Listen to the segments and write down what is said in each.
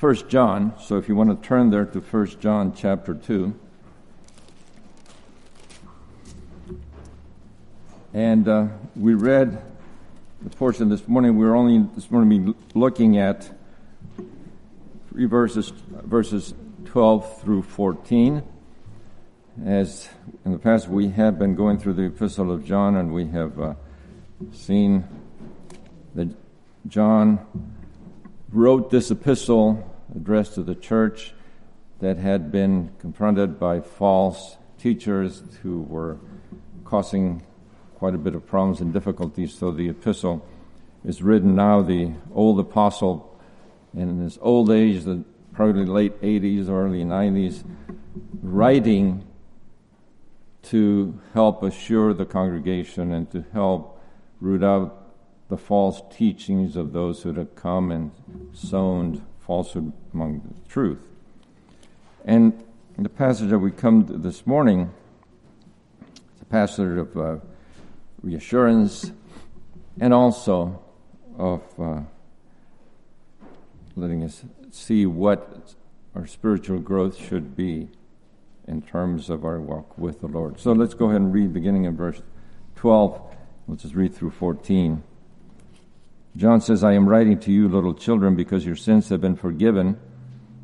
1 John. So if you want to turn there to First John chapter 2. And uh, we read the portion this morning. We are only this morning looking at three verses, verses 12 through 14. As in the past, we have been going through the Epistle of John, and we have uh, seen that John wrote this epistle addressed to the church that had been confronted by false teachers who were causing quite a bit of problems and difficulties. So the epistle is written now. The old apostle, in his old age, the probably late 80s, early 90s, writing to help assure the congregation and to help root out the false teachings of those who had come and sown falsehood among the truth. And the passage that we come to this morning, a passage of uh, reassurance and also of uh, letting us see what our spiritual growth should be in terms of our walk with the Lord. So let's go ahead and read beginning in verse 12. Let's just read through 14. John says, I am writing to you, little children, because your sins have been forgiven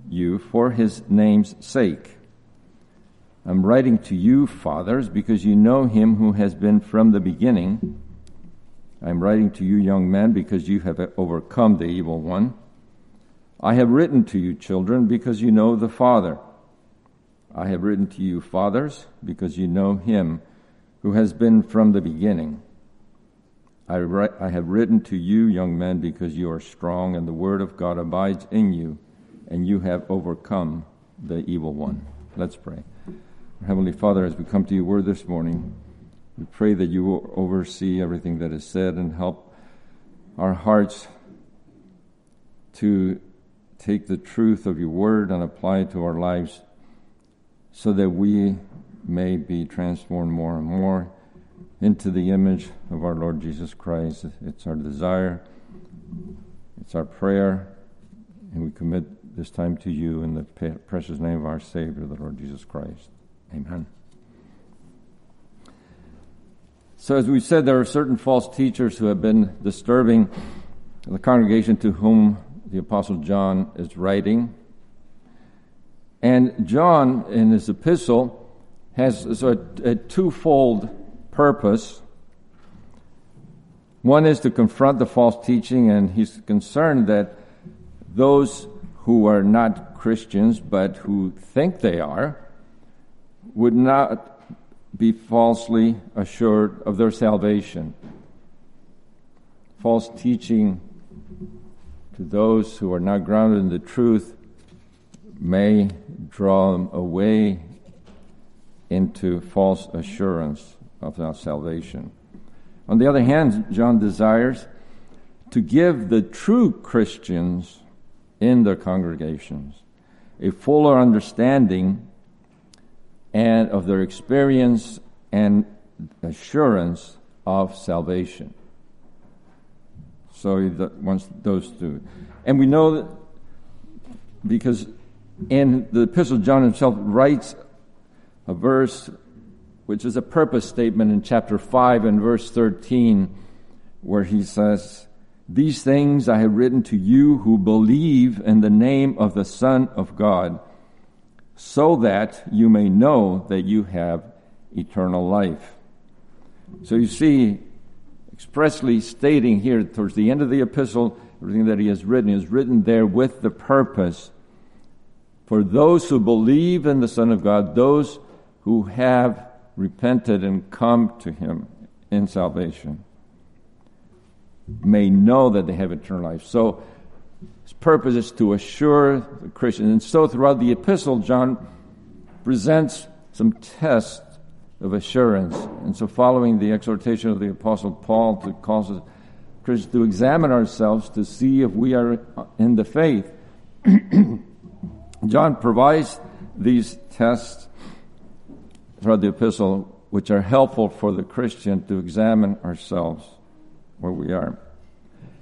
you for his name's sake. I'm writing to you, fathers, because you know him who has been from the beginning. I'm writing to you, young men, because you have overcome the evil one. I have written to you, children, because you know the Father. I have written to you, fathers, because you know him who has been from the beginning. I, I have written to you, young men, because you are strong, and the word of God abides in you, and you have overcome the evil one. Let's pray. Heavenly Father, as we come to your word this morning, we pray that you will oversee everything that is said and help our hearts to take the truth of your word and apply it to our lives so that we may be transformed more and more into the image of our Lord Jesus Christ. It's our desire, it's our prayer, and we commit this time to you in the precious name of our Savior, the Lord Jesus Christ. Amen. So, as we said, there are certain false teachers who have been disturbing the congregation to whom the Apostle John is writing. And John, in his epistle, has a, a twofold purpose. One is to confront the false teaching, and he's concerned that those who are not Christians but who think they are would not be falsely assured of their salvation. False teaching to those who are not grounded in the truth may draw them away into false assurance of our salvation. On the other hand, John desires to give the true Christians in their congregations a fuller understanding and of their experience and assurance of salvation. So he wants those two. And we know that because in the epistle, John himself writes a verse which is a purpose statement in chapter 5 and verse 13, where he says, These things I have written to you who believe in the name of the Son of God, so that you may know that you have eternal life. So you see, expressly stating here towards the end of the epistle, everything that he has written is written there with the purpose for those who believe in the Son of God, those who have repented and come to Him in salvation may know that they have eternal life. So, his purpose is to assure the Christian. And so, throughout the epistle, John presents some tests of assurance. And so, following the exhortation of the Apostle Paul to cause us Christians to examine ourselves to see if we are in the faith, John provides these tests throughout the epistle, which are helpful for the Christian to examine ourselves where we are.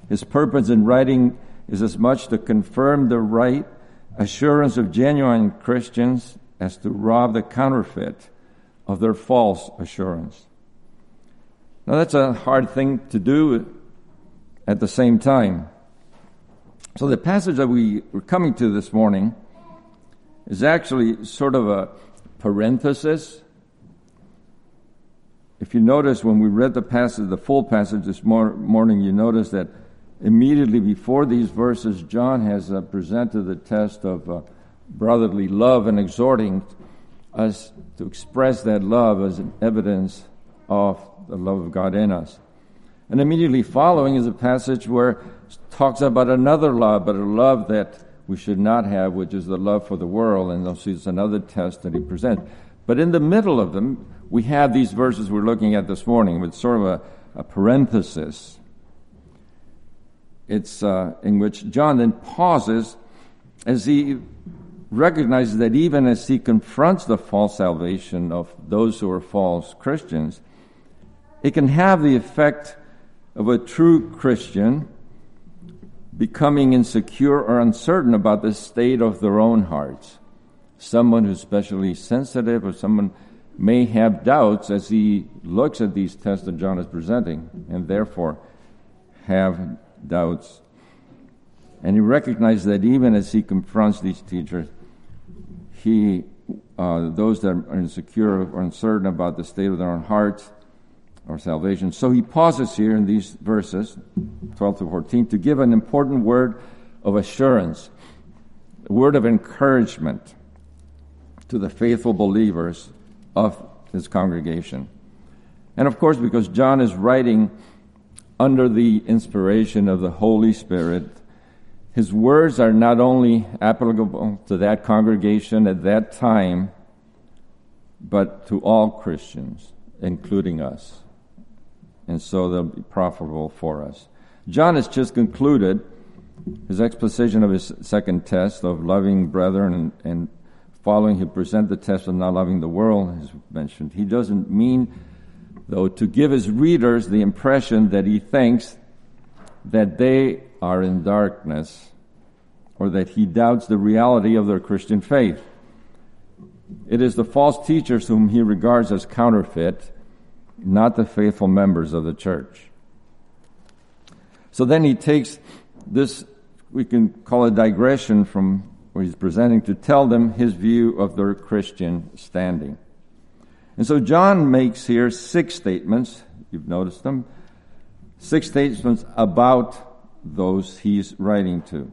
His purpose in writing is as much to confirm the right assurance of genuine Christians as to rob the counterfeit of their false assurance. Now, that's a hard thing to do at the same time. So, the passage that we were coming to this morning is actually sort of a parenthesis. If you notice when we read the passage, the full passage this mor- morning, you notice that immediately before these verses, John has uh, presented the test of uh, brotherly love and exhorting us to express that love as an evidence of the love of God in us. And immediately following is a passage where talks about another love, but a love that we should not have, which is the love for the world. And see it's another test that he presents. But in the middle of them, we have these verses we're looking at this morning with sort of a, a parenthesis. It's uh, in which John then pauses as he recognizes that even as he confronts the false salvation of those who are false Christians, it can have the effect of a true Christian becoming insecure or uncertain about the state of their own hearts. Someone who's especially sensitive or someone may have doubts as he looks at these tests that John is presenting and therefore have doubts. And he recognizes that even as he confronts these teachers, he, uh, those that are insecure or uncertain about the state of their own hearts or salvation. So he pauses here in these verses, 12 to 14, to give an important word of assurance, a word of encouragement to the faithful believers of his congregation. And of course, because John is writing under the inspiration of the Holy Spirit, his words are not only applicable to that congregation at that time, but to all Christians, including us. And so they'll be profitable for us. John has just concluded his exposition of his second test of loving brethren and, and following, he present the test of not loving the world, as mentioned. He doesn't mean, though, to give his readers the impression that he thinks that they are in darkness or that he doubts the reality of their Christian faith. It is the false teachers whom he regards as counterfeit, not the faithful members of the church. So then he takes this, we can call it digression from where he's presenting to tell them his view of their Christian standing. And so John makes here six statements, you've noticed them, six statements about those he's writing to.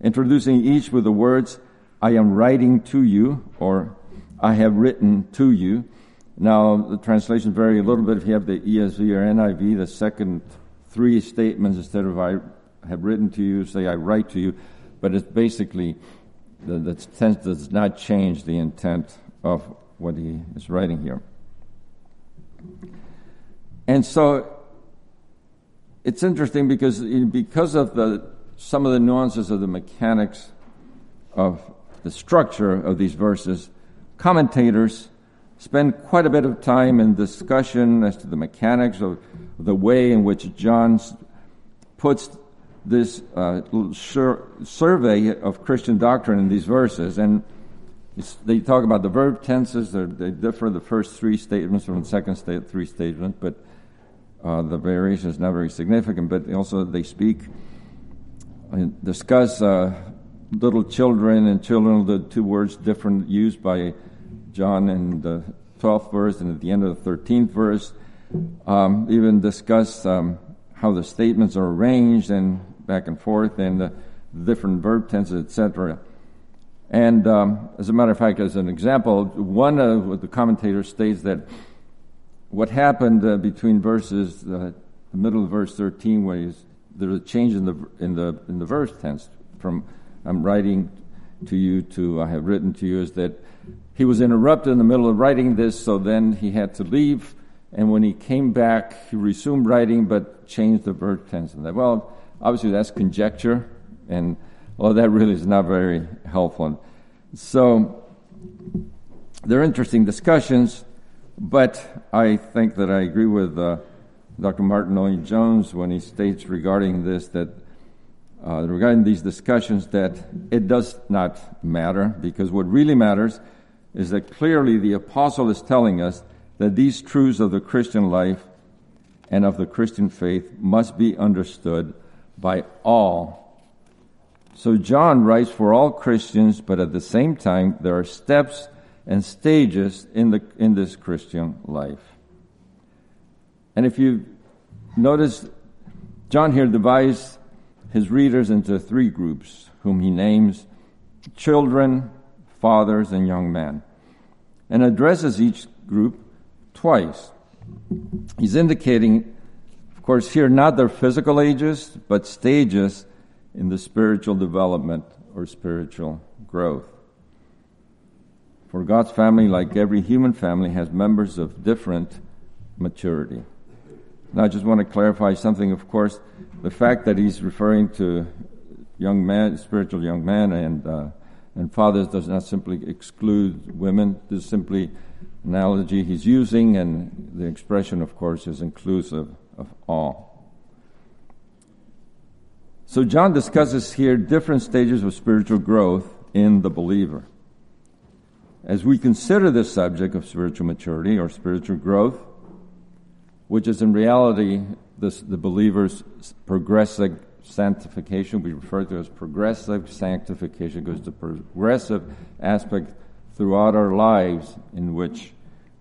Introducing each with the words, I am writing to you, or I have written to you. Now, the translations vary a little bit. If you have the ESV or NIV, the second three statements, instead of I have written to you, say I write to you. But it's basically, the, the tense does not change the intent of what he is writing here. And so it's interesting because because of the some of the nuances of the mechanics of the structure of these verses, commentators spend quite a bit of time in discussion as to the mechanics of the way in which John puts this uh, sur- survey of Christian doctrine in these verses. And they talk about the verb tenses, they differ the first three statements from the second sta- three statements, but uh, the variation is not very significant, but also they speak and discuss uh, little children and children, the two words different used by John in the 12th verse and at the end of the 13th verse. Um, even discuss um, how the statements are arranged and back and forth and the different verb tenses, etc. And um, as a matter of fact, as an example, one of the commentators states that what happened uh, between verses, uh, the middle of verse 13, where there's a change in the in the in the verse tense from I'm writing to you to I have written to you, is that he was interrupted in the middle of writing this, so then he had to leave. And when he came back, he resumed writing, but changed the verb tense. And that, well, obviously that's conjecture, and well, that really is not very helpful. So they're interesting discussions. But I think that I agree with uh, Dr. Martyn Lloyd-Jones when he states regarding this that uh, regarding these discussions that it does not matter because what really matters is that clearly the apostle is telling us that these truths of the Christian life and of the Christian faith must be understood by all. So John writes for all Christians, but at the same time, there are steps and stages in, the, in this Christian life. And if you notice, John here divides his readers into three groups, whom he names children, fathers, and young men, and addresses each group twice. He's indicating, of course, here not their physical ages, but stages in the spiritual development or spiritual growth. For God's family, like every human family, has members of different maturity. Now, I just want to clarify something. Of course, the fact that he's referring to young men, spiritual young men, and uh, and fathers does not simply exclude women. This is simply analogy he's using, and the expression, of course, is inclusive of all. So John discusses here different stages of spiritual growth in the believer. As we consider this subject of spiritual maturity or spiritual growth, which is in reality this, the believer's progressive sanctification, we refer to as progressive sanctification, because the progressive aspect throughout our lives in which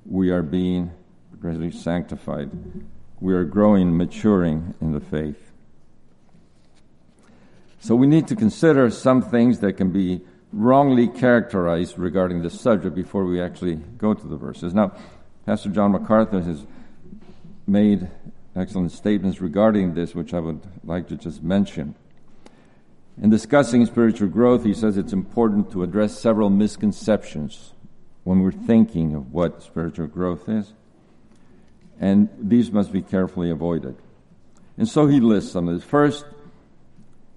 we are being progressively sanctified. We are growing, maturing in the faith. So we need to consider some things that can be wrongly characterized regarding this subject before we actually go to the verses. Now, Pastor John MacArthur has made excellent statements regarding this, which I would like to just mention. In discussing spiritual growth, he says it's important to address several misconceptions when we're thinking of what spiritual growth is. And these must be carefully avoided. And so he lists some of. First,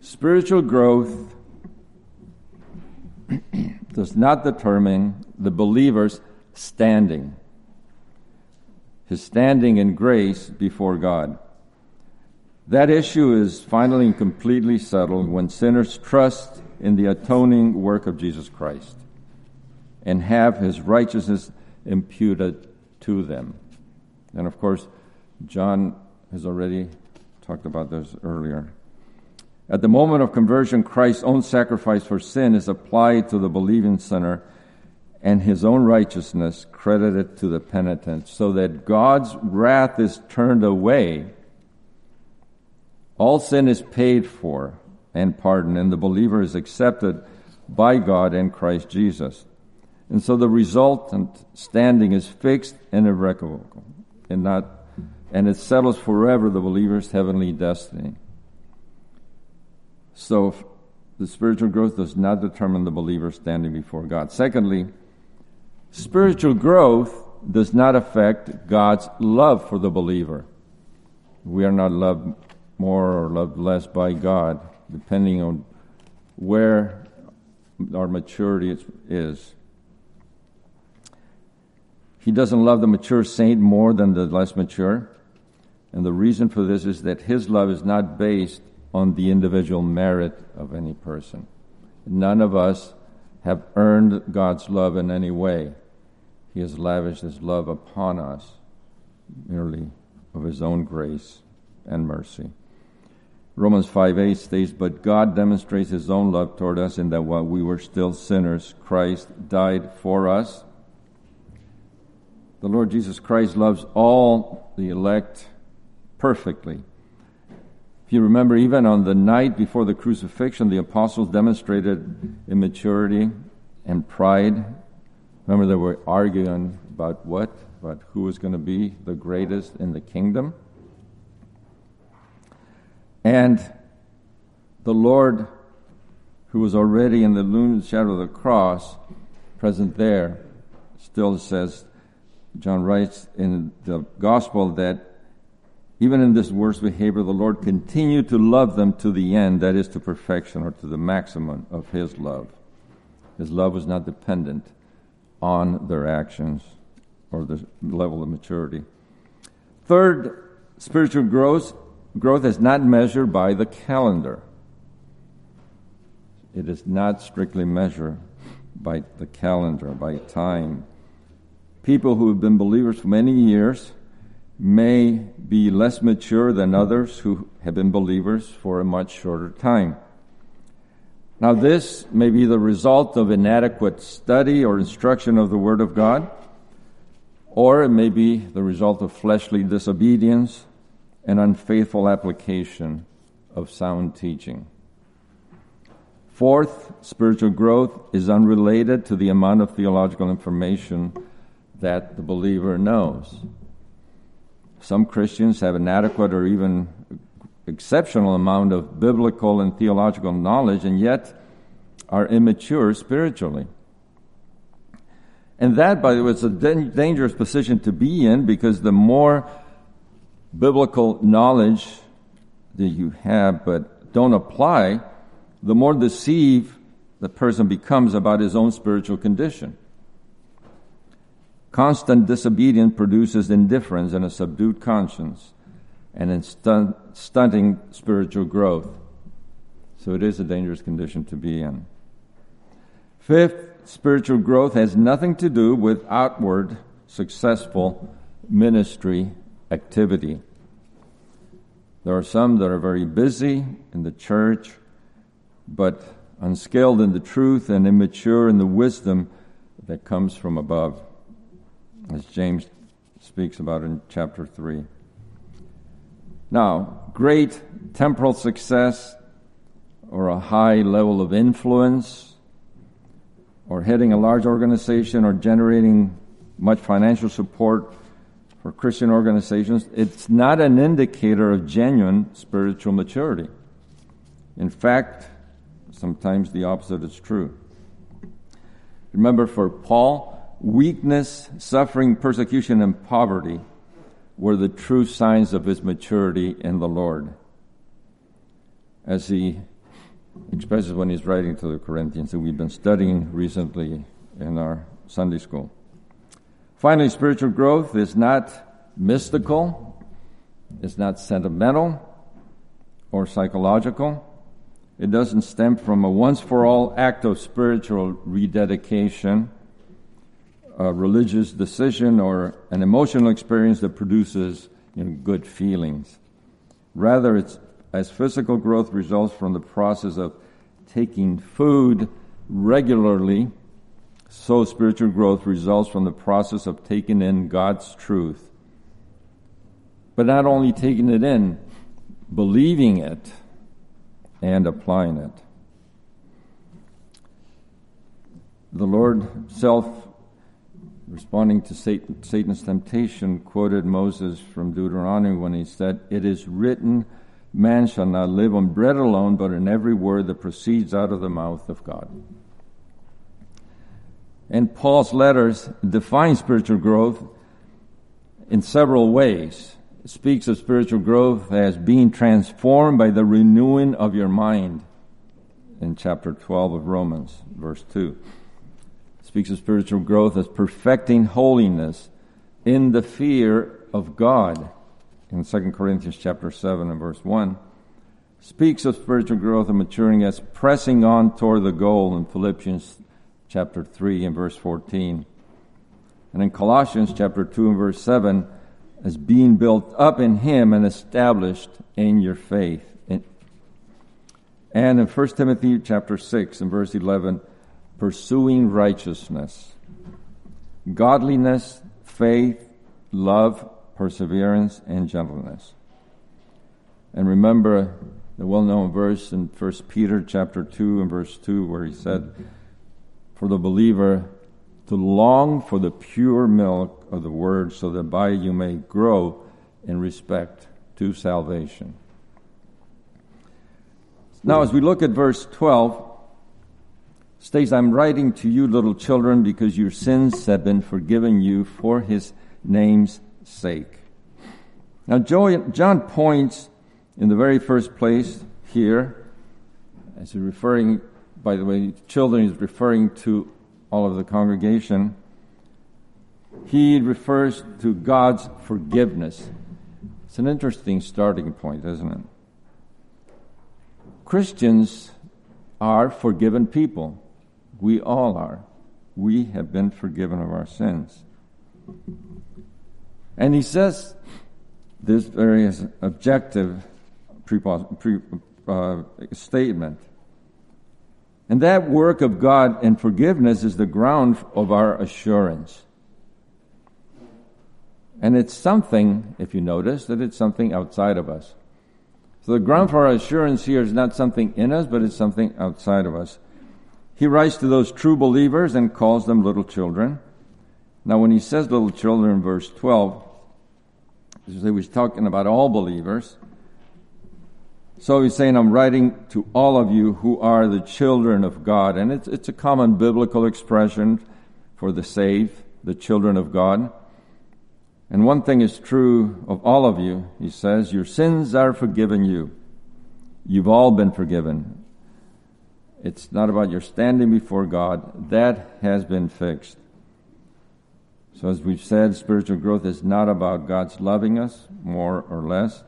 spiritual growth does not determine the believer's standing his standing in grace before God. That issue is finally and completely settled when sinners trust in the atoning work of Jesus Christ and have his righteousness imputed to them. And of course, John has already talked about this earlier. At the moment of conversion, Christ's own sacrifice for sin is applied to the believing sinner and his own righteousness credited to the penitent, so that God's wrath is turned away. All sin is paid for and pardoned, and the believer is accepted by God in Christ Jesus. And so the resultant standing is fixed and irrevocable, and not and it settles forever the believer's heavenly destiny. So the spiritual growth does not determine the believer standing before God. Secondly, Spiritual growth does not affect God's love for the believer. We are not loved more or loved less by God, depending on where our maturity is. He doesn't love the mature saint more than the less mature. And the reason for this is that his love is not based on the individual merit of any person. None of us have earned God's love in any way. He has lavished His love upon us merely of His own grace and mercy. Romans 5 8 states, But God demonstrates His own love toward us in that while we were still sinners, Christ died for us. The Lord Jesus Christ loves all the elect perfectly. If you remember, even on the night before the crucifixion, the apostles demonstrated immaturity and pride Remember, they were arguing about what? About who was going to be the greatest in the kingdom. And the Lord, who was already in the luminous shadow of the cross, present there, still says, John writes in the gospel that even in this worst behavior, the Lord continued to love them to the end, that is, to perfection or to the maximum of His love. His love was not dependent on their actions or the level of maturity. Third, spiritual growth, growth is not measured by the calendar. It is not strictly measured by the calendar, by time. People who have been believers for many years may be less mature than others who have been believers for a much shorter time. Now, this may be the result of inadequate study or instruction of the Word of God, or it may be the result of fleshly disobedience and unfaithful application of sound teaching. Fourth, spiritual growth is unrelated to the amount of theological information that the believer knows. Some Christians have an adequate or even exceptional amount of biblical and theological knowledge and yet are immature spiritually. And that, by the way, is a dangerous position to be in because the more biblical knowledge that you have but don't apply, the more deceived the person becomes about his own spiritual condition. Constant disobedience produces indifference and a subdued conscience and in stunt, stunting spiritual growth. So it is a dangerous condition to be in. Fifth, spiritual growth has nothing to do with outward successful ministry activity. There are some that are very busy in the church, but unskilled in the truth and immature in the wisdom that comes from above, as James speaks about in chapter 3. Now, great temporal success or a high level of influence or heading a large organization or generating much financial support for Christian organizations, it's not an indicator of genuine spiritual maturity. In fact, sometimes the opposite is true. Remember, for Paul, weakness, suffering, persecution, and poverty were the true signs of his maturity in the Lord. As he expresses when he's writing to the Corinthians, that we've been studying recently in our Sunday school. Finally, spiritual growth is not mystical, it's not sentimental or psychological. It doesn't stem from a once for all act of spiritual rededication a religious decision or an emotional experience that produces you know, good feelings. Rather, it's as physical growth results from the process of taking food regularly, so spiritual growth results from the process of taking in God's truth. But not only taking it in, believing it and applying it. The Lord self responding to Satan, Satan's temptation, quoted Moses from Deuteronomy when he said, It is written, man shall not live on bread alone, but in every word that proceeds out of the mouth of God. And Paul's letters define spiritual growth in several ways. It speaks of spiritual growth as being transformed by the renewing of your mind in chapter 12 of Romans, verse 2 speaks of spiritual growth as perfecting holiness in the fear of God. In 2 Corinthians chapter 7 and verse 1 speaks of spiritual growth and maturing as pressing on toward the goal in Philippians chapter 3 and verse 14 and in Colossians chapter 2 and verse 7 as being built up in him and established in your faith. And in 1 Timothy chapter 6 and verse 11 pursuing righteousness, godliness, faith, love, perseverance, and gentleness. And remember the well-known verse in 1 Peter chapter 2 and verse 2 where he said, for the believer to long for the pure milk of the word so that by you may grow in respect to salvation. Now, as we look at verse 12, states, I'm writing to you, little children, because your sins have been forgiven you for his name's sake. Now, John points in the very first place here, as he's referring, by the way, children, he's referring to all of the congregation. He refers to God's forgiveness. It's an interesting starting point, isn't it? Christians are forgiven people. We all are. We have been forgiven of our sins. And he says this very objective pre, uh, statement. And that work of God in forgiveness is the ground of our assurance. And it's something, if you notice, that it's something outside of us. So the ground for our assurance here is not something in us, but it's something outside of us. He writes to those true believers and calls them little children. Now, when he says little children in verse 12, he was talking about all believers. So he's saying, I'm writing to all of you who are the children of God. And it's, it's a common biblical expression for the saved, the children of God. And one thing is true of all of you, he says, your sins are forgiven you. You've all been forgiven. It's not about your standing before God. That has been fixed. So, as we've said, spiritual growth is not about God's loving us more or less.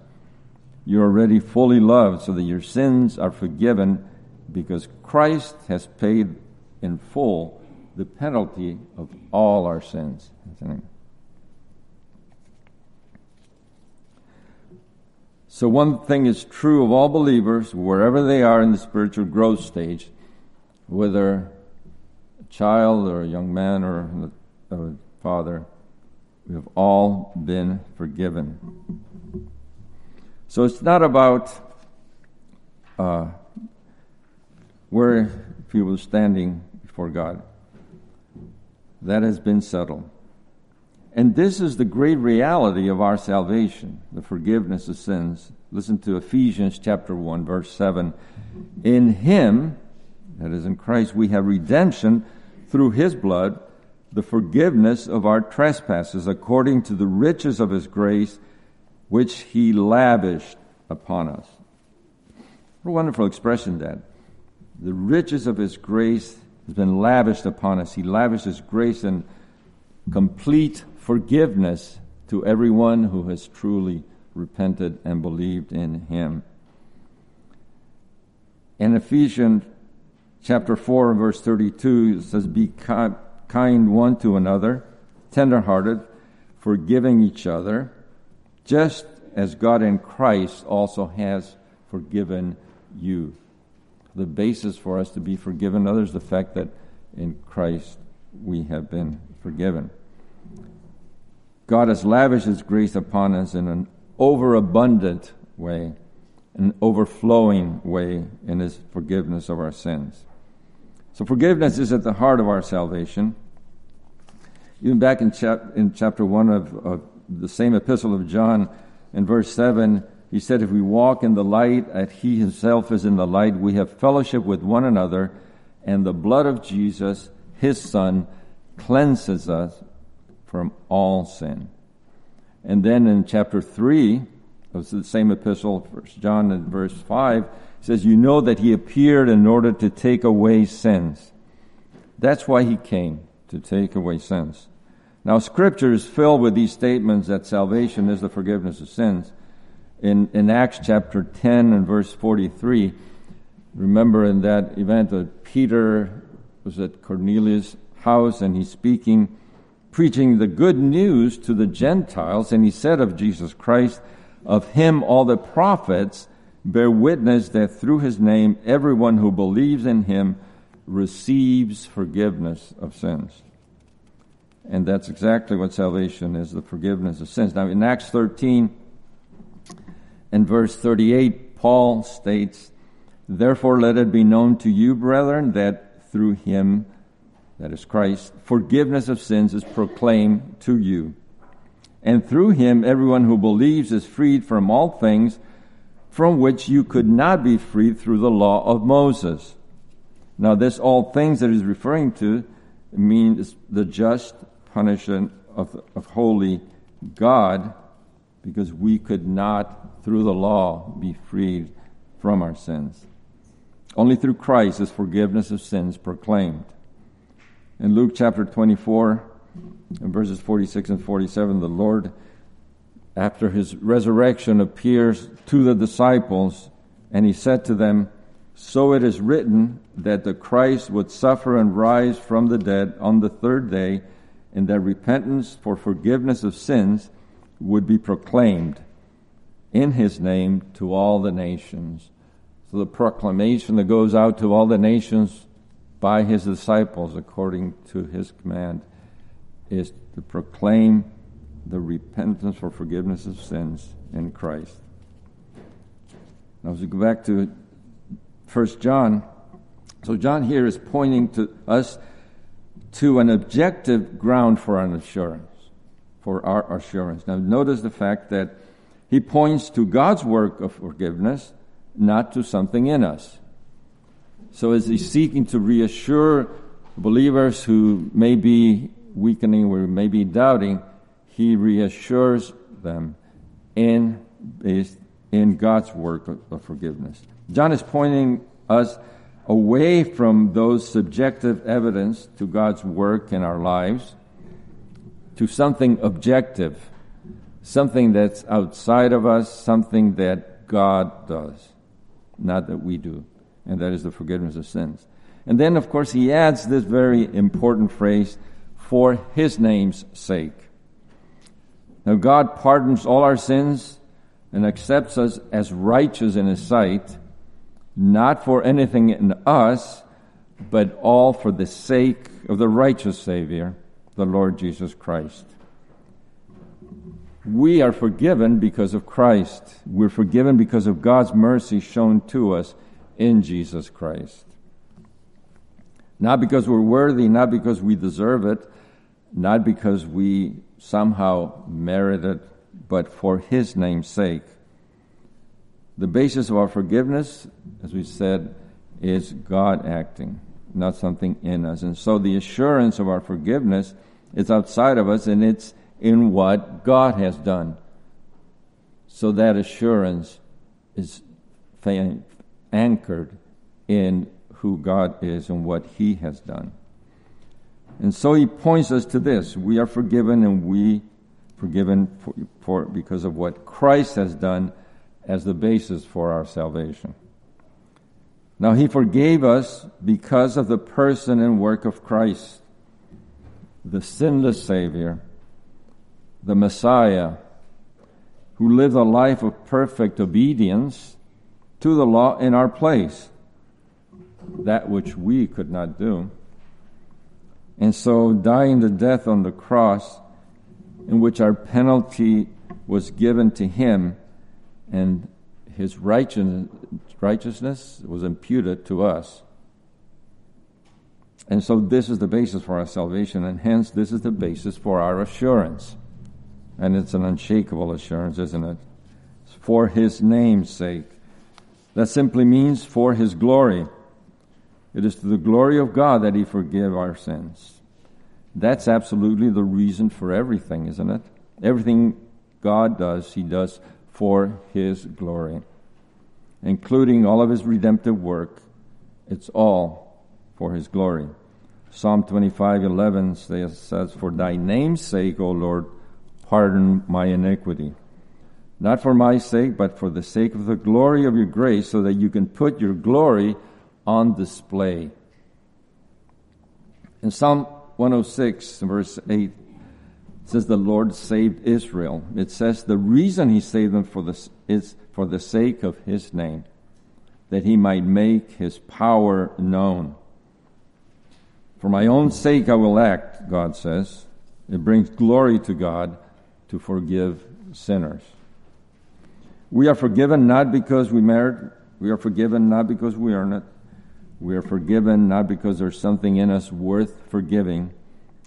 You're already fully loved so that your sins are forgiven because Christ has paid in full the penalty of all our sins. So, one thing is true of all believers, wherever they are in the spiritual growth stage, whether a child or a young man or a father, we have all been forgiven. So, it's not about uh, where people are standing before God. That has been settled. And this is the great reality of our salvation, the forgiveness of sins. Listen to Ephesians chapter 1 verse 7. In him, that is in Christ, we have redemption through his blood, the forgiveness of our trespasses according to the riches of his grace which he lavished upon us. What a wonderful expression that. The riches of his grace has been lavished upon us. He lavished his grace and complete forgiveness to everyone who has truly repented and believed in him. In Ephesians chapter 4 verse 32 it says be kind one to another tenderhearted forgiving each other just as God in Christ also has forgiven you the basis for us to be forgiven others the fact that in Christ we have been forgiven God has lavished His grace upon us in an overabundant way, an overflowing way in His forgiveness of our sins. So forgiveness is at the heart of our salvation. Even back in, chap- in chapter 1 of, of the same epistle of John, in verse 7, he said, If we walk in the light, as he himself is in the light, we have fellowship with one another, and the blood of Jesus, his Son, cleanses us from all sin. And then in chapter 3 of the same epistle, First John in verse 5, says, You know that he appeared in order to take away sins. That's why he came, to take away sins. Now, Scripture is filled with these statements that salvation is the forgiveness of sins. In, in Acts chapter 10 and verse 43, remember in that event that Peter was at Cornelius' house and he's speaking preaching the good news to the Gentiles, and he said of Jesus Christ, Of him all the prophets bear witness that through his name everyone who believes in him receives forgiveness of sins. And that's exactly what salvation is the forgiveness of sins. Now, in Acts 13 and verse 38, Paul states, Therefore, let it be known to you, brethren, that through him that is Christ, forgiveness of sins is proclaimed to you. And through him, everyone who believes is freed from all things from which you could not be freed through the law of Moses. Now, this all things that is referring to means the just punishment of, of holy God, because we could not, through the law, be freed from our sins. Only through Christ is forgiveness of sins proclaimed. In Luke chapter 24, in verses 46 and 47, the Lord, after his resurrection, appears to the disciples, and he said to them, So it is written that the Christ would suffer and rise from the dead on the third day, and that repentance for forgiveness of sins would be proclaimed in his name to all the nations. So the proclamation that goes out to all the nations by his disciples according to his command is to proclaim the repentance for forgiveness of sins in Christ. Now, as we go back to First John, so John here is pointing to us to an objective ground for an assurance, for our assurance. Now, notice the fact that he points to God's work of forgiveness, not to something in us. So, as he's seeking to reassure believers who may be weakening or may be doubting, he reassures them in, in God's work of forgiveness. John is pointing us away from those subjective evidence to God's work in our lives to something objective, something that's outside of us, something that God does, not that we do, and that is the forgiveness of sins. And then, of course, he adds this very important phrase, for his name's sake. Now, God pardons all our sins and accepts us as righteous in his sight not for anything in us, but all for the sake of the righteous Savior, the Lord Jesus Christ. We are forgiven because of Christ. We're forgiven because of God's mercy shown to us in Jesus Christ. Not because we're worthy, not because we deserve it, not because we somehow merit it, but for His name's sake. The basis of our forgiveness, as we said, is God acting, not something in us. And so the assurance of our forgiveness is outside of us and it's in what God has done. So that assurance is anchored in who God is and what He has done. And so He points us to this. We are forgiven and we forgiven for, for because of what Christ has done as the basis for our salvation. Now, He forgave us because of the person and work of Christ, the sinless Savior, the Messiah, who lived a life of perfect obedience to the law in our place, that which we could not do. And so, dying the death on the cross, in which our penalty was given to Him, and his righteousness was imputed to us. And so this is the basis for our salvation, and hence this is the basis for our assurance. And it's an unshakable assurance, isn't it? For his name's sake. That simply means for his glory. It is to the glory of God that he forgive our sins. That's absolutely the reason for everything, isn't it? Everything God does, he does for His glory, including all of His redemptive work. It's all for His glory. Psalm 25:11 says, "For Thy name's sake, O Lord, pardon my iniquity." Not for my sake, but for the sake of the glory of your grace, so that you can put your glory on display. In Psalm 106, verse 8, it says the Lord saved Israel. It says the reason he saved them for this is for the sake of his name, that he might make his power known. For my own sake I will act, God says. It brings glory to God to forgive sinners. We are forgiven not because we merit, we are forgiven not because we earn it. We are forgiven not because there's something in us worth forgiving.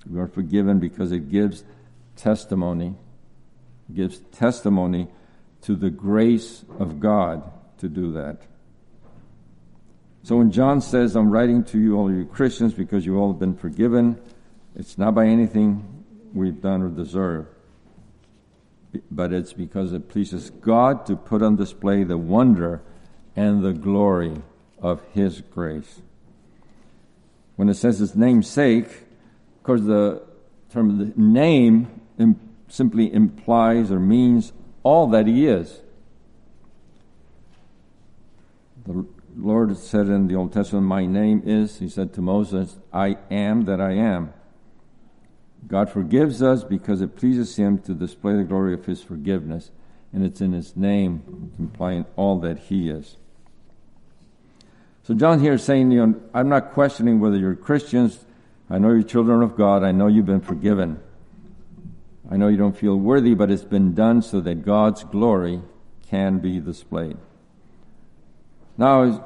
We are forgiven because it gives testimony, gives testimony to the grace of God to do that. So when John says, I'm writing to you, all you Christians, because you all have been forgiven, it's not by anything we've done or deserve, but it's because it pleases God to put on display the wonder and the glory of His grace. When it says His name's sake, of course, the term the name simply implies or means all that he is. The Lord said in the Old Testament, My name is, he said to Moses, I am that I am. God forgives us because it pleases him to display the glory of his forgiveness, and it's in his name, implying all that he is. So John here is saying, you know, I'm not questioning whether you're Christians. I know you're children of God. I know you've been forgiven. I know you don't feel worthy, but it's been done so that God's glory can be displayed. Now,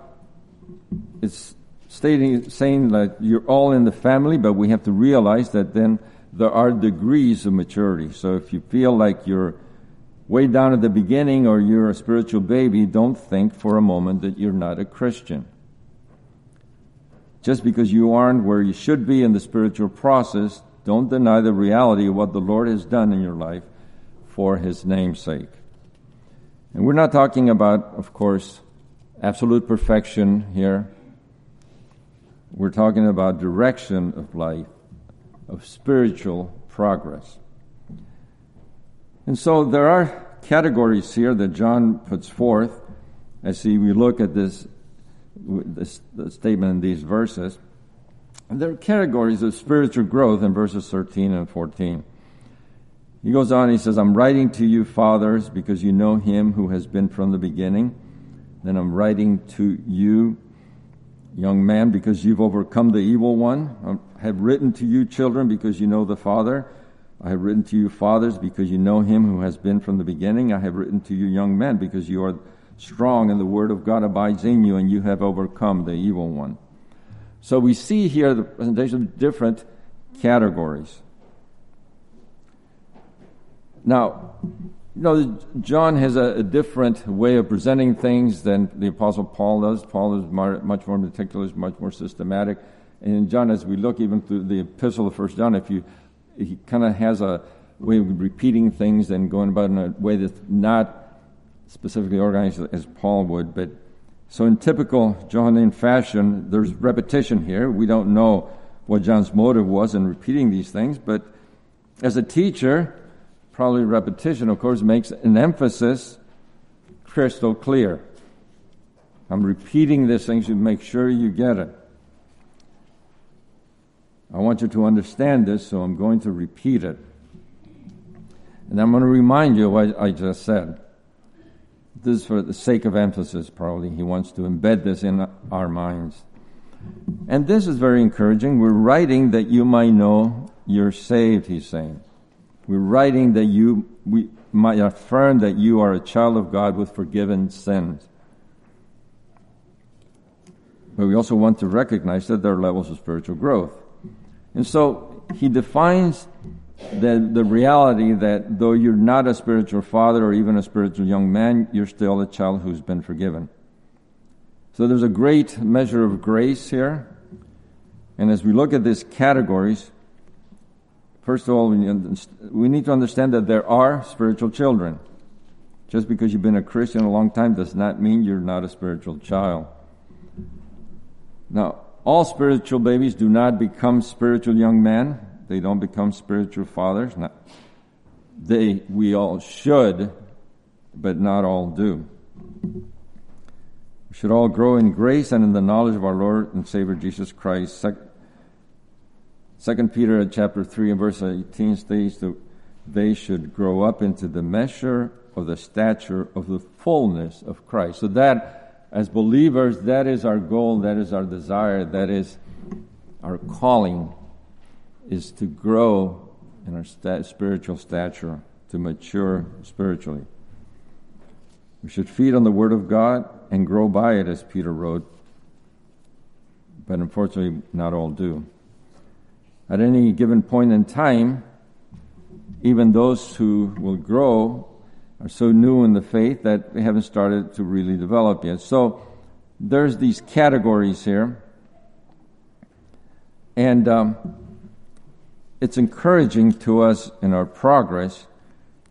it's stating, saying that you're all in the family, but we have to realize that then there are degrees of maturity. So if you feel like you're way down at the beginning or you're a spiritual baby, don't think for a moment that you're not a Christian. Just because you aren't where you should be in the spiritual process, don't deny the reality of what the Lord has done in your life for His name's sake. And we're not talking about, of course, absolute perfection here. We're talking about direction of life, of spiritual progress. And so there are categories here that John puts forth as we look at this this, statement in these verses. There are categories of spiritual growth in verses 13 and 14. He goes on, he says, I'm writing to you, fathers, because you know him who has been from the beginning. Then I'm writing to you, young man, because you've overcome the evil one. I have written to you, children, because you know the Father. I have written to you, fathers, because you know him who has been from the beginning. I have written to you, young men, because you are strong and the word of God abides in you and you have overcome the evil one. So we see here the presentation of different categories. Now, you know, John has a, a, different way of presenting things than the Apostle Paul does. Paul is much more meticulous, much more systematic. And John, as we look even through the epistle of First John, if you, he kind of has a way of repeating things and going about in a way that's not specifically organized as Paul would. But so in typical Johannine fashion, there's repetition here. We don't know what John's motive was in repeating these things, but as a teacher, probably repetition, of course, makes an emphasis crystal clear. I'm repeating this thing to make sure you get it. I want you to understand this, so I'm going to repeat it. And I'm going to remind you what I just said this is for the sake of emphasis, probably. He wants to embed this in our minds. And this is very encouraging. We're writing that you might know you're saved, he's saying. We're writing that you we might affirm that you are a child of God with forgiven sins. But we also want to recognize that there are levels of spiritual growth. And so he defines the, the reality that though you're not a spiritual father or even a spiritual young man, you're still a child who's been forgiven. So there's a great measure of grace here. And as we look at these categories, first of all, we need to understand that there are spiritual children. Just because you've been a Christian a long time does not mean you're not a spiritual child. Now, all spiritual babies do not become spiritual young men they don't become spiritual fathers. Not, they, we all should, but not all do. We should all grow in grace and in the knowledge of our Lord and Savior Jesus Christ. Peter chapter 3 and verse 18 states that they should grow up into the measure of the stature of the fullness of Christ. So that, as believers, that is our goal, that is our desire, that is our calling is to grow in our sta- spiritual stature, to mature spiritually. We should feed on the Word of God and grow by it, as Peter wrote, but unfortunately, not all do. At any given point in time, even those who will grow are so new in the faith that they haven't started to really develop yet. So there's these categories here. And um, it's encouraging to us in our progress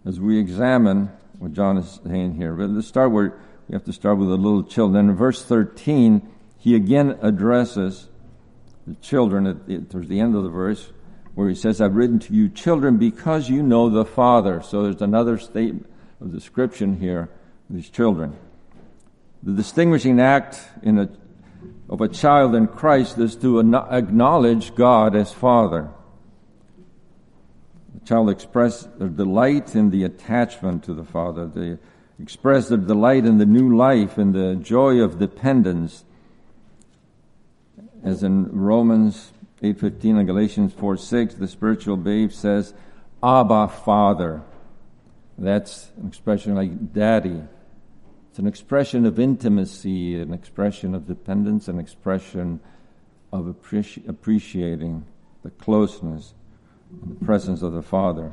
as we examine what John is saying here. But let's start where we have to start with the little children. In verse 13, he again addresses the children at the, towards the end of the verse where he says, I've written to you children because you know the Father. So there's another statement of description here these children. The distinguishing act in a, of a child in Christ is to acknowledge God as Father. The child expresses their delight in the attachment to the Father. They express their delight in the new life and the joy of dependence. As in Romans 8.15 and Galatians 4.6, the spiritual babe says, Abba, Father. That's an expression like daddy. It's an expression of intimacy, an expression of dependence, an expression of appreci- appreciating the closeness, and the presence of the Father.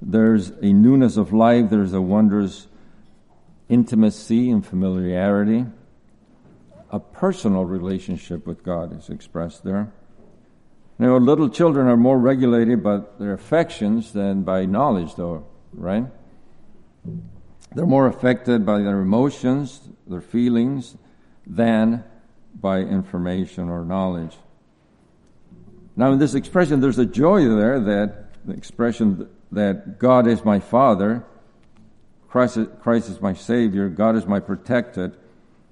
There's a newness of life, there's a wondrous intimacy and familiarity. A personal relationship with God is expressed there. Now, little children are more regulated by their affections than by knowledge, though, right? They're more affected by their emotions, their feelings, than by information or knowledge. Now, in this expression, there's a joy there that the expression that God is my Father, Christ, Christ is my Savior, God is my protected,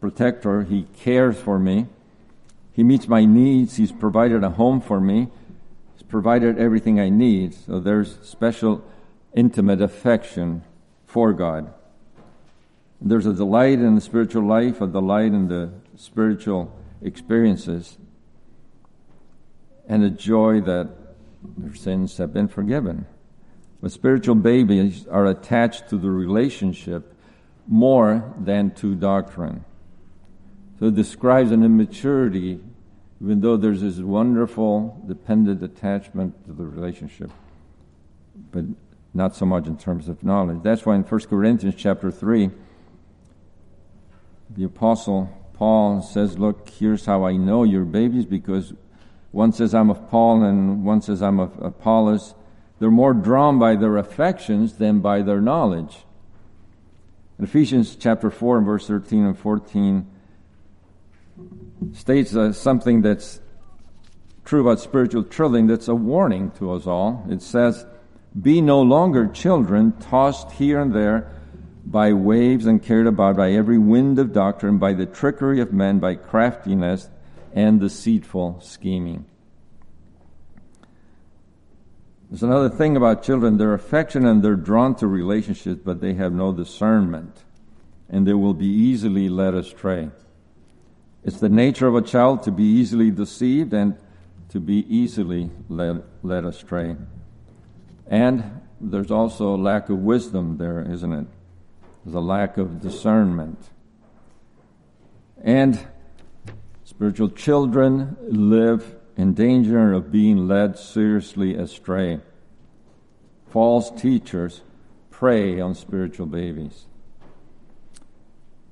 protector, He cares for me, He meets my needs, He's provided a home for me, He's provided everything I need. So there's special intimate affection for God. There's a delight in the spiritual life, a delight in the spiritual experiences, and a joy that their sins have been forgiven. But spiritual babies are attached to the relationship more than to doctrine. So it describes an immaturity, even though there's this wonderful dependent attachment to the relationship, but not so much in terms of knowledge. That's why in 1 Corinthians chapter 3, the apostle Paul says, Look, here's how I know you're babies because one says I'm of Paul and one says I'm of Apollos. They're more drawn by their affections than by their knowledge. In Ephesians chapter 4 and verse 13 and 14 states uh, something that's true about spiritual children that's a warning to us all. It says, Be no longer children tossed here and there by waves and carried about by every wind of doctrine, by the trickery of men, by craftiness and deceitful scheming. There's another thing about children. They're affectionate and they're drawn to relationships, but they have no discernment, and they will be easily led astray. It's the nature of a child to be easily deceived and to be easily led, led astray. And there's also a lack of wisdom there, isn't it? There's a lack of discernment. And spiritual children live in danger of being led seriously astray. False teachers prey on spiritual babies.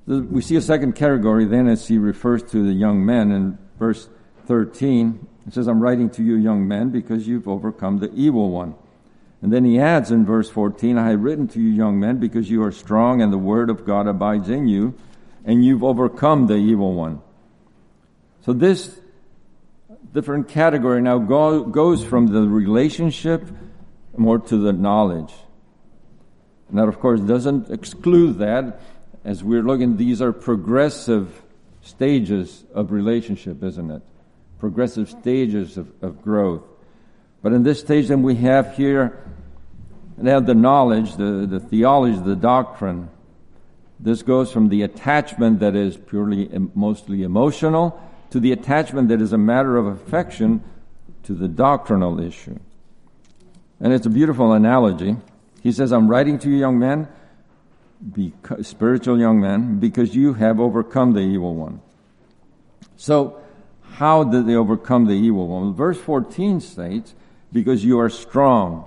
We see a second category then as he refers to the young men in verse 13. It says, I'm writing to you, young men, because you've overcome the evil one. And then he adds in verse 14, I have written to you, young men, because you are strong and the word of God abides in you, and you've overcome the evil one. So this different category now go, goes from the relationship more to the knowledge. And that, of course, doesn't exclude that. As we're looking, these are progressive stages of relationship, isn't it? Progressive stages of, of growth. But in this stage, then we have here and have the knowledge, the, the theology, the doctrine. This goes from the attachment that is purely, mostly emotional, to the attachment that is a matter of affection to the doctrinal issue. And it's a beautiful analogy. He says, I'm writing to you, young men, because, spiritual young man, because you have overcome the evil one. So, how did they overcome the evil one? Verse 14 states, because you are strong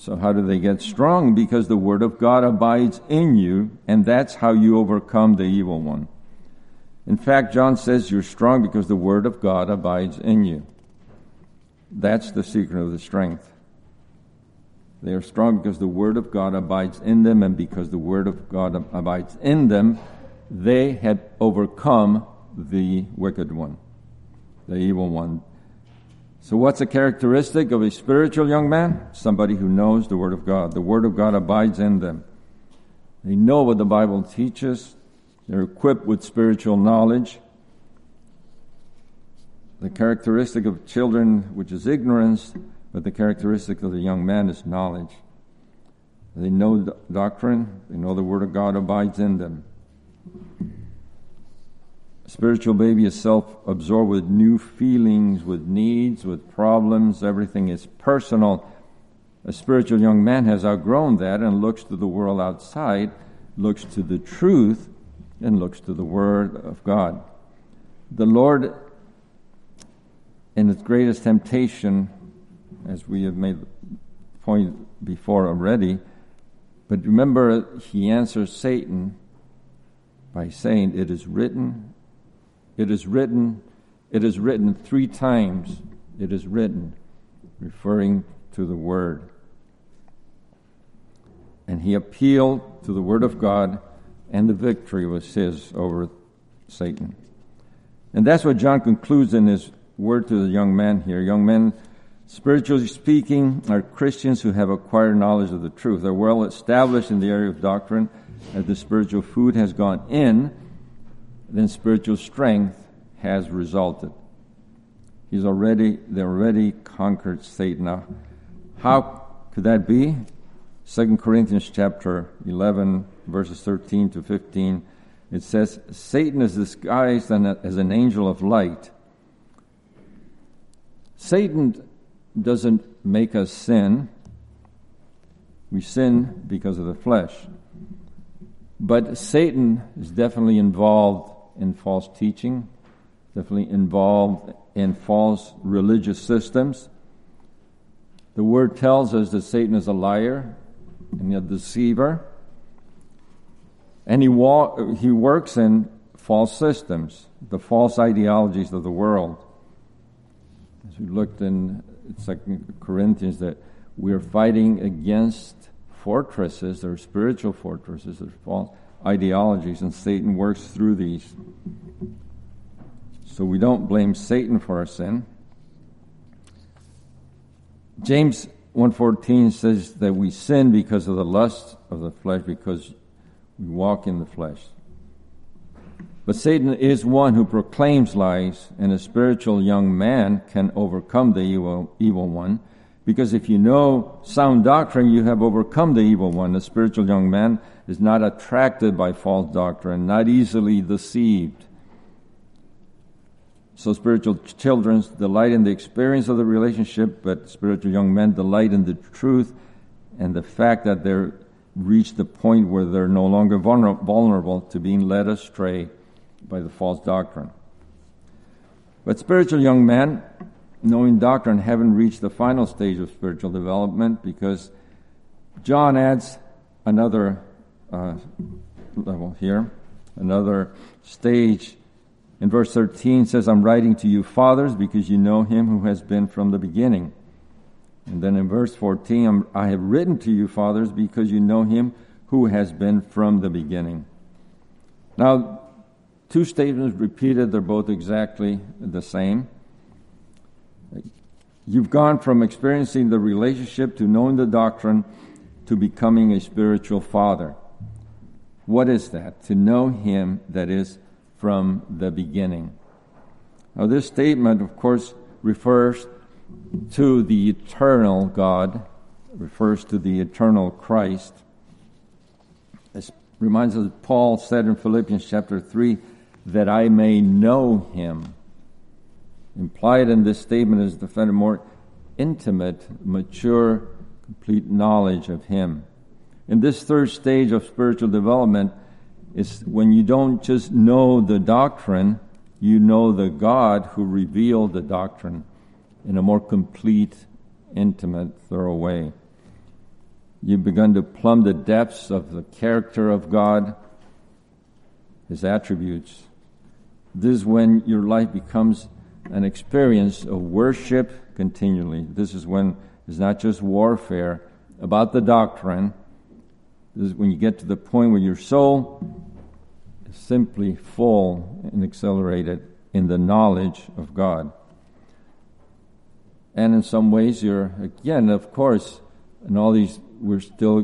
so, how do they get strong? Because the Word of God abides in you, and that's how you overcome the evil one. In fact, John says you're strong because the Word of God abides in you. That's the secret of the strength. They are strong because the Word of God abides in them, and because the Word of God abides in them, they had overcome the wicked one, the evil one. So, what's a characteristic of a spiritual young man? Somebody who knows the Word of God. The Word of God abides in them. They know what the Bible teaches, They're equipped with spiritual knowledge. The characteristic of children, which is ignorance, but the characteristic of the young man is knowledge. They know doctrine, they know the Word of God abides in them. A spiritual baby is self absorbed with new feelings, with needs, with problems. Everything is personal. A spiritual young man has outgrown that and looks to the world outside, looks to the truth, and looks to the Word of God. The Lord, in His greatest temptation, as we have made point before already, but remember, He answers Satan by saying, It is written, it is written, it is written three times, it is written, referring to the Word. And he appealed to the Word of God and the victory was his over Satan. And that's what John concludes in his word to the young man here. Young men, spiritually speaking, are Christians who have acquired knowledge of the truth. They're well established in the area of doctrine. As the spiritual food has gone in, then spiritual strength has resulted. He's already, they already conquered Satan. Now, how could that be? 2 Corinthians chapter 11, verses 13 to 15, it says, Satan is disguised as an angel of light. Satan doesn't make us sin. We sin because of the flesh. But Satan is definitely involved in false teaching, definitely involved in false religious systems. The word tells us that Satan is a liar, and a deceiver. And he, wa- he works in false systems, the false ideologies of the world. As we looked in Second Corinthians, that we're fighting against fortresses, or spiritual fortresses, or false ideologies, and Satan works through these. So we don't blame Satan for our sin. James 114 says that we sin because of the lust of the flesh, because we walk in the flesh. But Satan is one who proclaims lies, and a spiritual young man can overcome the evil, evil one. Because if you know sound doctrine, you have overcome the evil one. A spiritual young man is not attracted by false doctrine, not easily deceived. So spiritual children delight in the experience of the relationship, but spiritual young men delight in the truth and the fact that they're reached the point where they're no longer vulnerable to being led astray by the false doctrine. But spiritual young men, knowing doctrine, haven't reached the final stage of spiritual development because John adds another uh, level here, another stage in verse 13 says, I'm writing to you, fathers, because you know him who has been from the beginning. And then in verse 14, I have written to you, fathers, because you know him who has been from the beginning. Now, two statements repeated, they're both exactly the same. You've gone from experiencing the relationship to knowing the doctrine to becoming a spiritual father. What is that? To know him that is from the beginning. Now, this statement, of course, refers to the eternal God, refers to the eternal Christ. This reminds us that Paul said in Philippians chapter 3 that I may know him. Implied in this statement is the fact more intimate, mature, complete knowledge of him. In this third stage of spiritual development, is when you don't just know the doctrine, you know the God who revealed the doctrine in a more complete, intimate, thorough way. You've begun to plumb the depths of the character of God, His attributes. This is when your life becomes an experience of worship continually. This is when it's not just warfare about the doctrine, this is when you get to the point where your soul is simply full and accelerated in the knowledge of God. And in some ways, you're, again, of course, in all these, we're still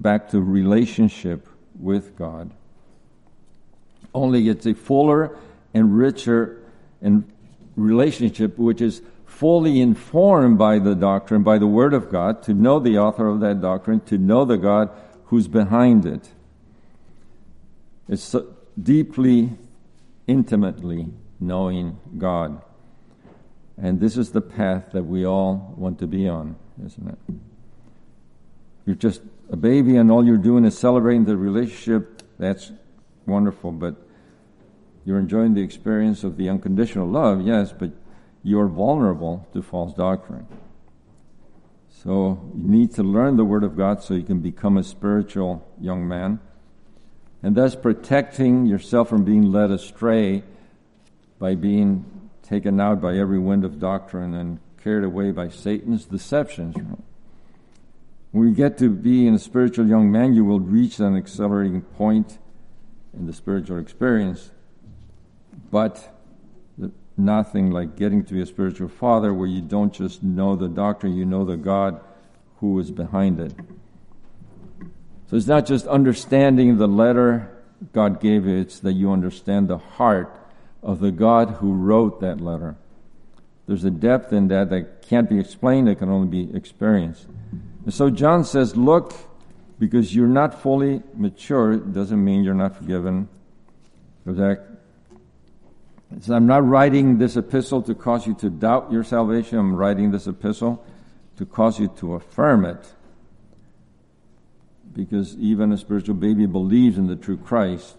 back to relationship with God. Only it's a fuller and richer and relationship which is fully informed by the doctrine, by the Word of God, to know the author of that doctrine, to know the God who's behind it. It's so deeply, intimately knowing God. And this is the path that we all want to be on, isn't it? You're just a baby and all you're doing is celebrating the relationship. That's wonderful, but you're enjoying the experience of the unconditional love, yes, but you're vulnerable to false doctrine. So you need to learn the Word of God so you can become a spiritual young man, and thus protecting yourself from being led astray by being taken out by every wind of doctrine and carried away by Satan's deceptions. When you get to be in a spiritual young man, you will reach an accelerating point in the spiritual experience, but nothing like getting to be a spiritual father where you don't just know the doctrine, you know the God who is behind it. So it's not just understanding the letter God gave you, it's that you understand the heart of the God who wrote that letter. There's a depth in that that can't be explained, it can only be experienced. And so John says, Look, because you're not fully mature, doesn't mean you're not forgiven. I'm not writing this epistle to cause you to doubt your salvation. I'm writing this epistle to cause you to affirm it. Because even a spiritual baby believes in the true Christ.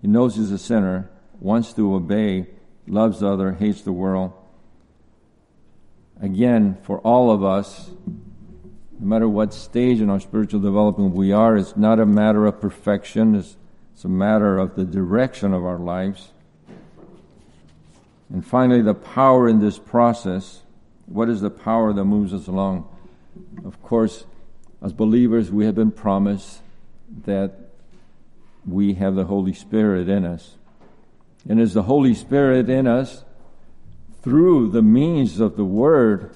He knows he's a sinner, wants to obey, loves other, hates the world. Again, for all of us, no matter what stage in our spiritual development we are, it's not a matter of perfection, it's, it's a matter of the direction of our lives. And finally, the power in this process. What is the power that moves us along? Of course, as believers, we have been promised that we have the Holy Spirit in us. And as the Holy Spirit in us, through the means of the Word,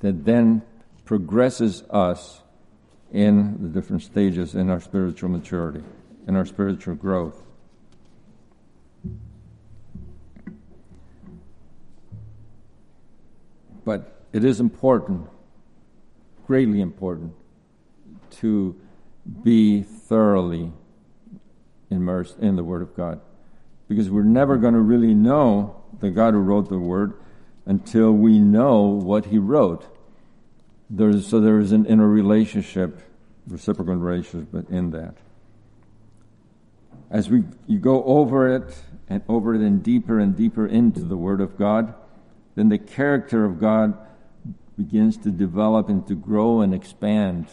that then progresses us in the different stages in our spiritual maturity, in our spiritual growth. But it is important, greatly important, to be thoroughly immersed in the Word of God. Because we're never going to really know the God who wrote the Word until we know what He wrote. There's, so there is an inner relationship, reciprocal relationship but in that. As we you go over it and over it and deeper and deeper into the Word of God, then the character of God begins to develop and to grow and expand.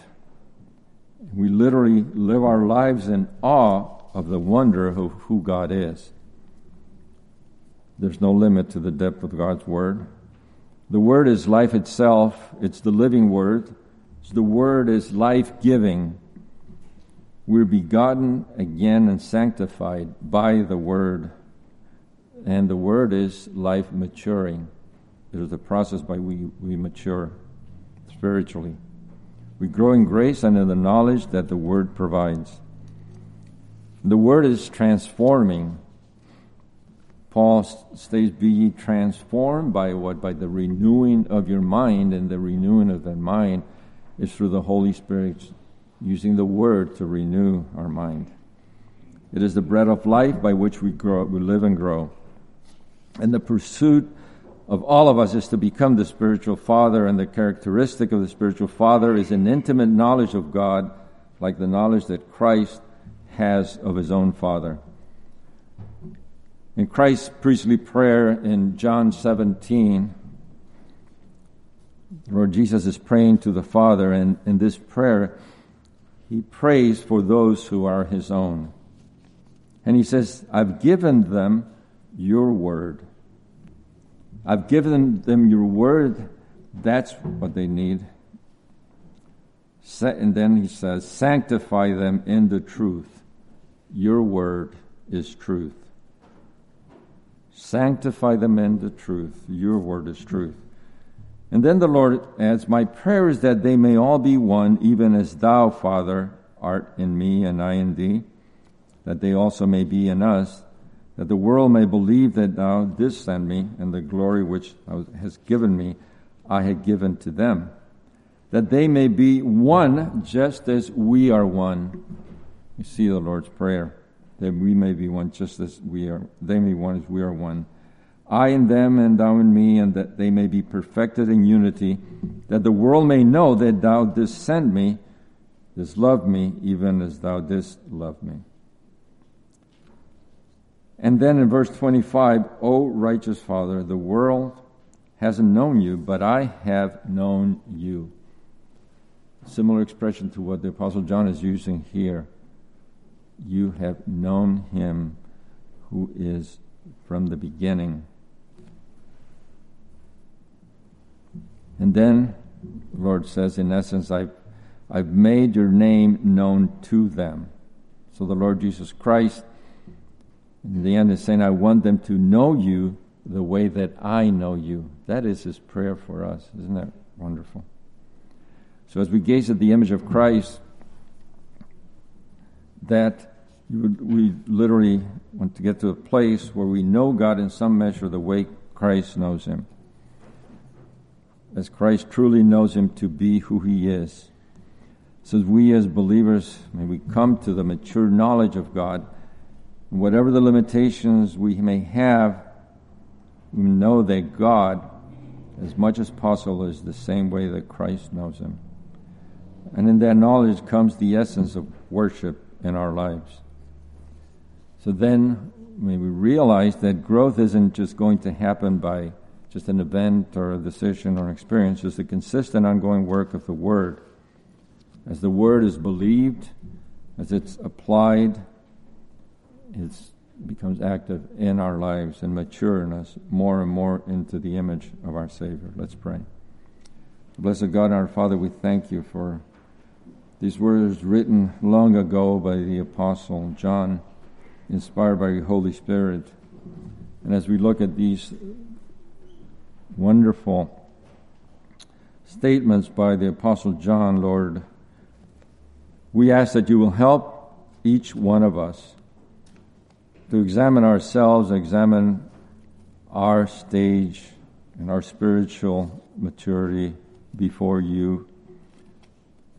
We literally live our lives in awe of the wonder of who God is. There's no limit to the depth of God's Word. The Word is life itself, it's the living Word. the Word is life giving. We're begotten again and sanctified by the Word. And the Word is life maturing. It is the process by which we mature spiritually. We grow in grace and in the knowledge that the Word provides. The Word is transforming Paul states, Be ye transformed by what? By the renewing of your mind, and the renewing of that mind is through the Holy Spirit using the Word to renew our mind. It is the bread of life by which we grow, we live and grow. And the pursuit of all of us is to become the spiritual father, and the characteristic of the spiritual father is an intimate knowledge of God, like the knowledge that Christ has of his own father. In Christ's priestly prayer in John 17, Lord Jesus is praying to the Father, and in this prayer, he prays for those who are his own. And he says, I've given them your word. I've given them your word. That's what they need. And then he says, Sanctify them in the truth. Your word is truth. Sanctify them in the truth. Your word is truth. And then the Lord adds, My prayer is that they may all be one, even as thou, Father, art in me and I in thee, that they also may be in us, that the world may believe that thou didst send me, and the glory which thou hast given me, I had given to them, that they may be one just as we are one. You see the Lord's Prayer, that we may be one just as we are, they may be one as we are one. I in them and thou in me, and that they may be perfected in unity, that the world may know that thou didst send me, didst love me, even as thou didst love me. And then in verse 25, O righteous Father, the world hasn't known you, but I have known you. Similar expression to what the Apostle John is using here. You have known him who is from the beginning. And then the Lord says, in essence, I've, I've made your name known to them. So the Lord Jesus Christ, the end, is saying, I want them to know you the way that I know you. That is his prayer for us. Isn't that wonderful? So as we gaze at the image of Christ, that we literally want to get to a place where we know God in some measure the way Christ knows him as Christ truly knows him to be who he is. So we as believers, may we come to the mature knowledge of God. Whatever the limitations we may have, we know that God, as much as possible, is the same way that Christ knows him. And in that knowledge comes the essence of worship in our lives. So then, we realize that growth isn't just going to happen by just an event or a decision or an experience, it's the consistent ongoing work of the Word. As the Word is believed, as it's applied, it becomes active in our lives and maturing us more and more into the image of our Savior. Let's pray. Blessed God, our Father, we thank you for these words written long ago by the Apostle John, inspired by your Holy Spirit. And as we look at these wonderful statements by the Apostle John, Lord. We ask that you will help each one of us to examine ourselves, examine our stage and our spiritual maturity before you.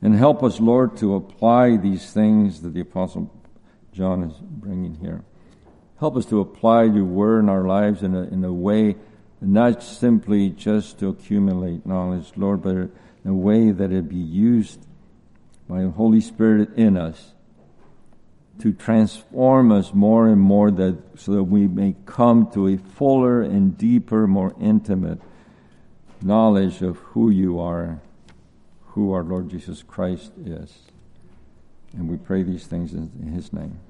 And help us, Lord, to apply these things that the Apostle John is bringing here. Help us to apply your word in our lives in a, in a way not simply just to accumulate knowledge, Lord, but in a way that it be used by the Holy Spirit in us to transform us more and more that so that we may come to a fuller and deeper, more intimate knowledge of who you are, who our Lord Jesus Christ is. And we pray these things in his name.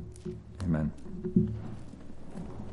Amen.